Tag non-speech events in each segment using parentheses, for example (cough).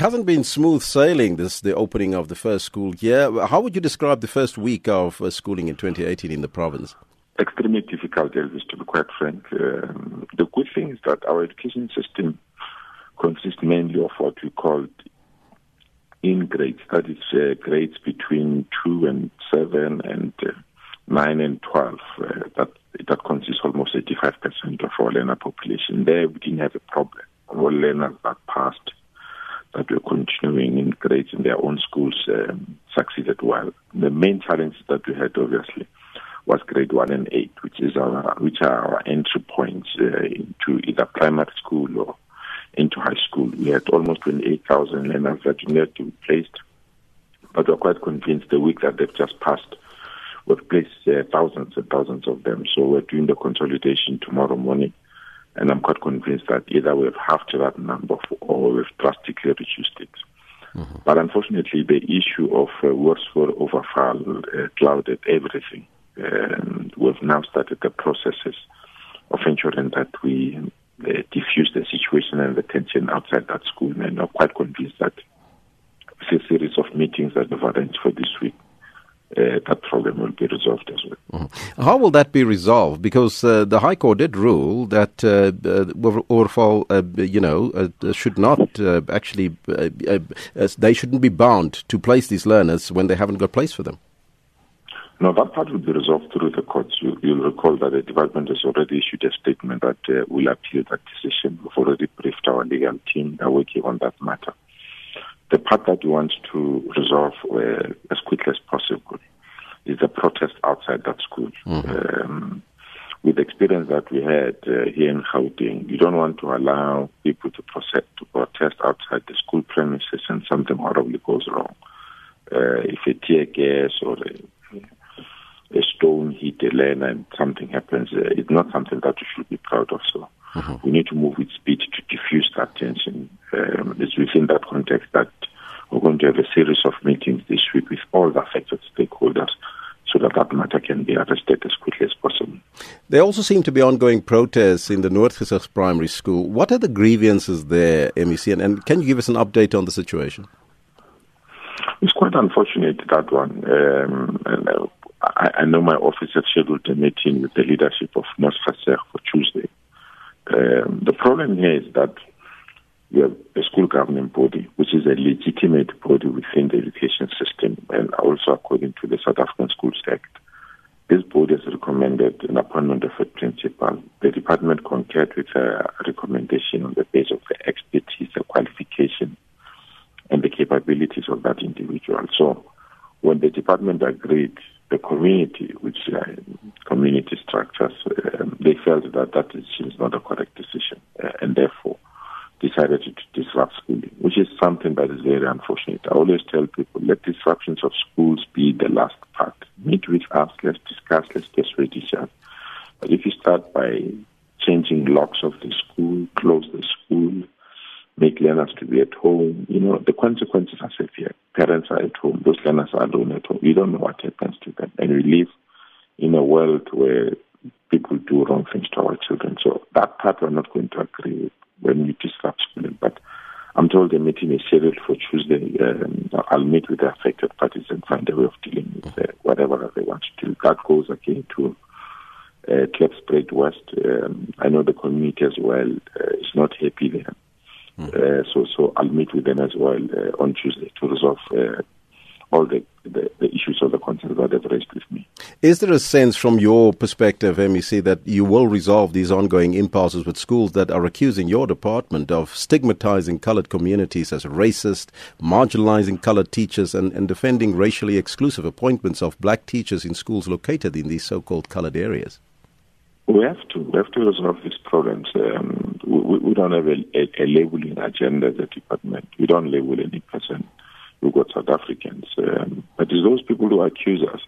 hasn't been smooth sailing this the opening of the first school year. How would you describe the first week of uh, schooling in 2018 in the province? Extremely difficult, Elvis, to be quite frank. Um, the good thing is that our education system consists mainly of what we call in grades, that is uh, grades between 2 and 7 and uh, 9 and 12. Uh, that, that consists almost 85% of our learner population. There we didn't have a problem. All learners that passed, that were continuing in in their own schools, um, succeeded well. The main challenge that we had, obviously, was grade 1 and 8, which, is our, which are our entry points uh, into either primary school or into high school. We had almost 28,000 learners that needed to be placed, but we're quite convinced the week that they've just passed, we've placed uh, thousands and thousands of them. So we're doing the consolidation tomorrow morning, and I'm quite convinced that either we've halved that number or we've drastically reduced it. Mm-hmm. But unfortunately, the issue of uh, for Overvaal uh, clouded everything. And we've now started the processes of ensuring that we uh, diffuse the situation and the tension outside that school. And I'm quite convinced that it's a series of meetings that we've arranged for this week. Uh, that problem will be resolved as well. Mm-hmm. How will that be resolved? Because uh, the High Court did rule that uh, Overvaal, uh, you know, uh, should not uh, actually, they shouldn't be bound to place these learners when they haven't got place for them. No, that part will be resolved through the courts. You, will recall that the department has already issued a statement that uh, will appeal that decision. We've already briefed our legal team. Working on that matter. The part that we want to resolve uh, as quickly as possible is the protest outside that school. Mm-hmm. Um, with the experience that we had uh, here in Gauteng, you don't want to allow people to, process, to protest outside the school premises and something horribly goes wrong. Uh, if a tear gas or a a stone hit a land and something happens, uh, it's not something that we should be proud of. So mm-hmm. we need to move with speed to diffuse that tension. Um, it's within that context that we're going to have a series of meetings this week with all the affected stakeholders so that that matter can be arrested as quickly as possible. There also seem to be ongoing protests in the North Noordgesig Primary School. What are the grievances there, MEC, and, and, can you give us an update on the situation? It's quite unfortunate, that one. Um, and, uh, I, I, know my office has scheduled a meeting with the leadership of North Mosfaser for Tuesday. Um, the problem here is that you have a school governing body, which is a legitimate body within the education system, and also according to the South African Schools Act. This board has recommended an appointment of a principal. The department concurred with a recommendation on the basis of the expertise, the qualification, and the capabilities of that individual. So, when the department agreed the community, which are community structures, um, they felt that that is not a correct decision, uh, and therefore decided to disrupt schooling, which is something that is very unfortunate. I always tell people, let disruptions of schools be the last part. Meet with us, let's discuss, let's persuade each other. But if you start by changing locks of the school, close the school, make learners to be at home. You know, the consequences are severe. Parents are at home. Those learners are alone at home. You don't know what happens to them. And we live in a world where people do wrong things to our children. So that part we're not going to agree with when we disrupt schooling. But I'm told the meeting is scheduled for Tuesday. Um, I'll meet with the affected parties and find a way of dealing with uh, whatever they want to do. That goes again to uh, Klipspruit West. Um, I know the community as well uh, is not happy there. Uh, so, so I'll meet with them as well uh, on Tuesday to resolve uh, all the, the, the, issues or the concerns that they've raised with me. Is there a sense from your perspective, MEC, that you will resolve these ongoing impasses with schools that are accusing your department of stigmatizing colored communities as racist, marginalizing colored teachers, and, and defending racially exclusive appointments of black teachers in schools located in these so called colored areas? We have to. We have to resolve these problems. Um, we, we, don't have a, a, a, labeling agenda as a department. We don't label any person. We've got South Africans. Um, but it's those people who accuse us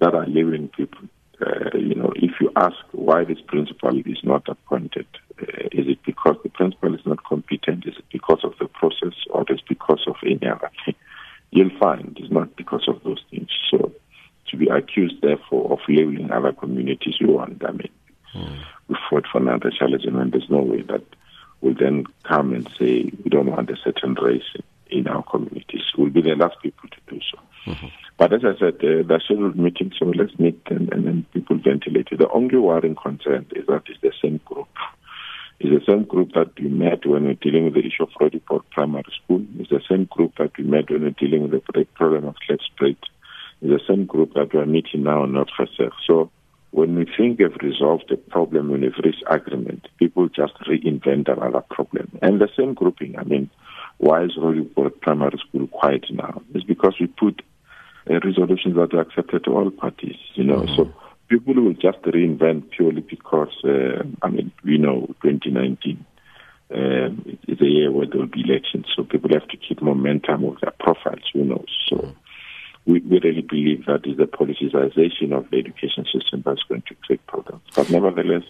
that are labeling people. Uh, you know, if you ask why this principal is not appointed, uh, is it because the principal is not competent? Is it because of the process, or is it because of any other thing? You'll find it's not because of those things. So, to be accused, therefore, of labeling other communities, you want, I mean, Mm. We fought for nationalism, and there's no way that we'll then come and say we don't want a certain race in our communities. We'll be the last people to do so. Mm-hmm. But as I said, uh, there are scheduled meetings, so let's meet and, and then people ventilate. The only worrying concern is that it's the same group. It's the same group that we met when we're dealing with the issue of Roodepoort Primary School. It's the same group that we met when we're dealing with the problem of Klipspruit. It's the same group that we're meeting now in North Noordgesig. So when we think we've resolved the problem, when we've reached agreement, people just reinvent another problem. And the same grouping, I mean, why is Roodepoort Primary School quiet now? It's because we put uh, resolutions that are accepted to all parties. You know, mm-hmm. so people will just reinvent purely because uh, I mean we know 2019 um, is a year where there will be elections, so people have to keep momentum of their profiles. You know, so. We, really believe that is the politicization of the education system that's going to create problems. But nevertheless,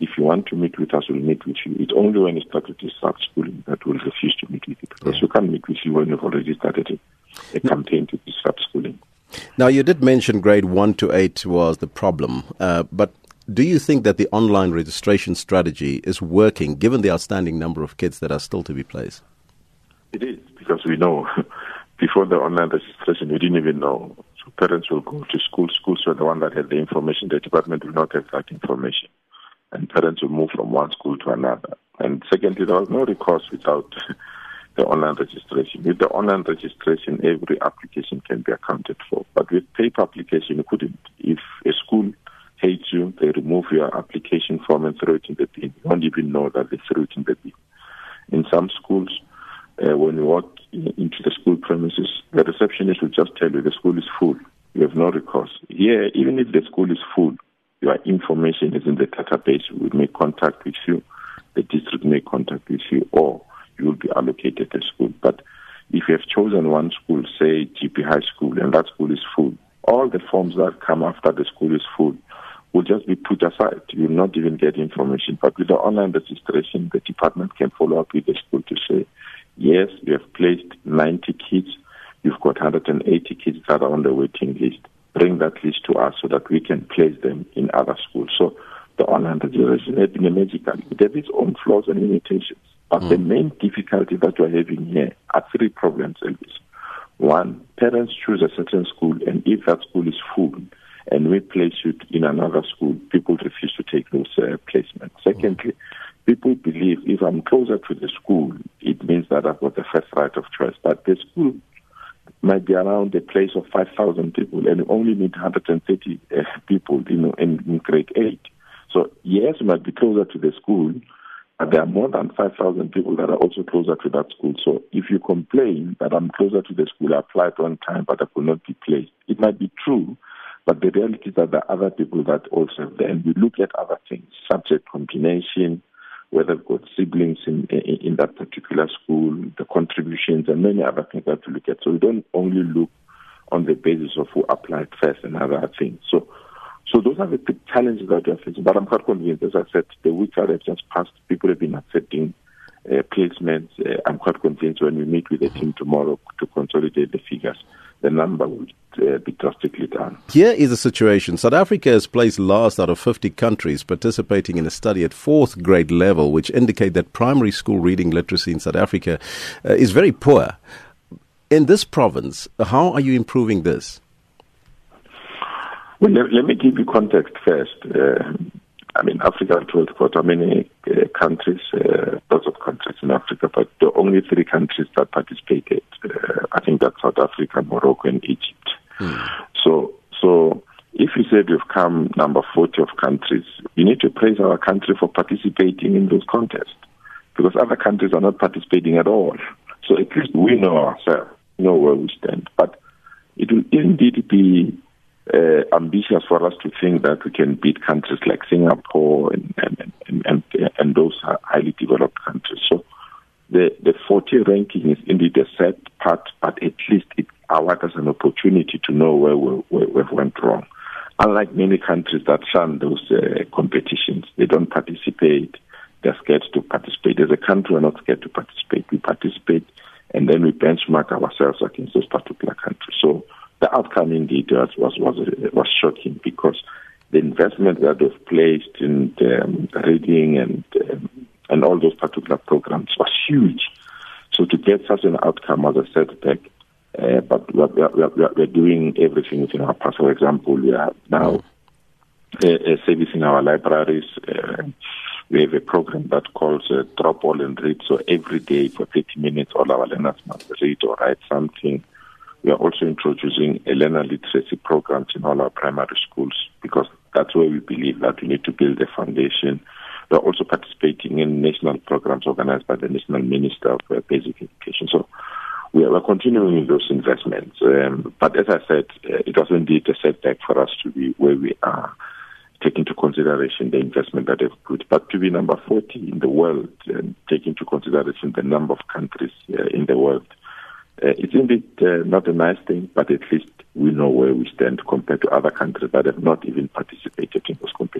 if you want to meet with us, we'll meet with you. It's only when you start to start schooling that we'll refuse to meet with you because yeah. we can't meet with you when you've already started a campaign to disrupt schooling. Now, you did mention grade 1 to 8 was the problem, uh, but do you think that the online registration strategy is working given the outstanding number of kids that are still to be placed? It is, because we know (laughs) before the online registration, we didn't even know. So parents will go to school. Schools were the one that had the information. The department will not have that information. And parents will move from one school to another. And secondly, there was no recourse without (laughs) the online registration. With the online registration, every application can be accounted for. But with paper application, you couldn't. If a school hates you, they remove your application form and throw it in the bin. You don't even know that they threw it in the bin. In some schools, uh, when you walk into the school premises, the receptionist will just tell you the school is full. You have no recourse. Here, even if the school is full, your information is in the database. We make contact with you. The district make contact with you, or you will be allocated a school. But if you have chosen one school, say GP High School, and that school is full, all the forms that come after the school is full will just be put aside. You will not even get information. But with the online registration, the department can follow up with the school to say, yes, you have placed 90 kids, you've got 180 kids that are on the waiting list. Bring that list to us so that we can place them in other schools. So the online registration has been a magical. It has its own flaws and limitations. But mm. the main difficulty that we're having here are three problems, Elvis. One, parents choose a certain school, and if that school is full and we place it in another school, people refuse to take those uh, placements. Secondly, people believe if I'm closer to the school, it means that I've got the first right of choice. But the school might be around a place of 5,000 people, and you only need 130 uh, people, you know, in, in grade 8. So, yes, you might be closer to the school, but there are more than 5,000 people that are also closer to that school. So if you complain that I'm closer to the school, I applied one time, but I could not be placed, it might be true, but the reality is that there are other people that also have there. And we look at other things, subject combination, whether they've got siblings in, in, in that particular school, the contributions, and many other things that we look at. So we don't only look on the basis of who applied first and other things. So so those are the big challenges that we are facing. But I'm quite convinced, as I said, the weeks that have just passed, people have been accepting uh, placements. Uh, I'm quite convinced when we meet with the team tomorrow to consolidate the figures, the number will uh, be drastically down. Here is the situation. South Africa has placed last out of 50 countries participating in a study at fourth grade level, which indicate that primary school reading literacy in South Africa uh, is very poor. In this province, how are you improving this? Well, let, let, me give you context first. I mean, Africa has got how many uh, countries, uh, lots of countries in Africa, but the only three countries that participated, uh, I think that's South Africa, Morocco, and Egypt. Hmm. So, so if you said we've come number 40 of countries, we need to praise our country for participating in those contests because other countries are not participating at all. So at least we know ourselves, know where we stand. But it will indeed be uh, ambitious for us to think that we can beat countries like Singapore and and, and, and, and those highly developed countries. So the, the 40 ranking is indeed a set part, but at least it awards us an opportunity to know where we, where we went wrong. Unlike many countries that shun those uh, competitions, they don't participate. They're scared to participate. As a country, we're not scared to participate. We participate, and then we benchmark ourselves against those particular countries. So the outcome indeed was was was, was shocking because the investment that was placed in the, um, reading and um, and all those particular programs was huge. So to get such an outcome was a setback. Uh, but we are, we, are, we are, doing everything within our power. For example, we are now uh, uh, servicing our libraries. Uh, we have a program that calls uh, Drop All and Read. So every day for 30 minutes, all our learners must read or write something. We are also introducing a learner literacy programs in all our primary schools because that's where we believe that we need to build a foundation. We are also participating in national programs organized by the National Minister of uh, Basic Education. So we are continuing those investments. Um, but as I said, uh, it was indeed a setback for us to be where we are taking into consideration the investment that they've put. But to be number 40 in the world and take into consideration the number of countries uh, in the world, uh, it's indeed uh, not a nice thing, but at least we know where we stand compared to other countries that have not even participated in those competitions.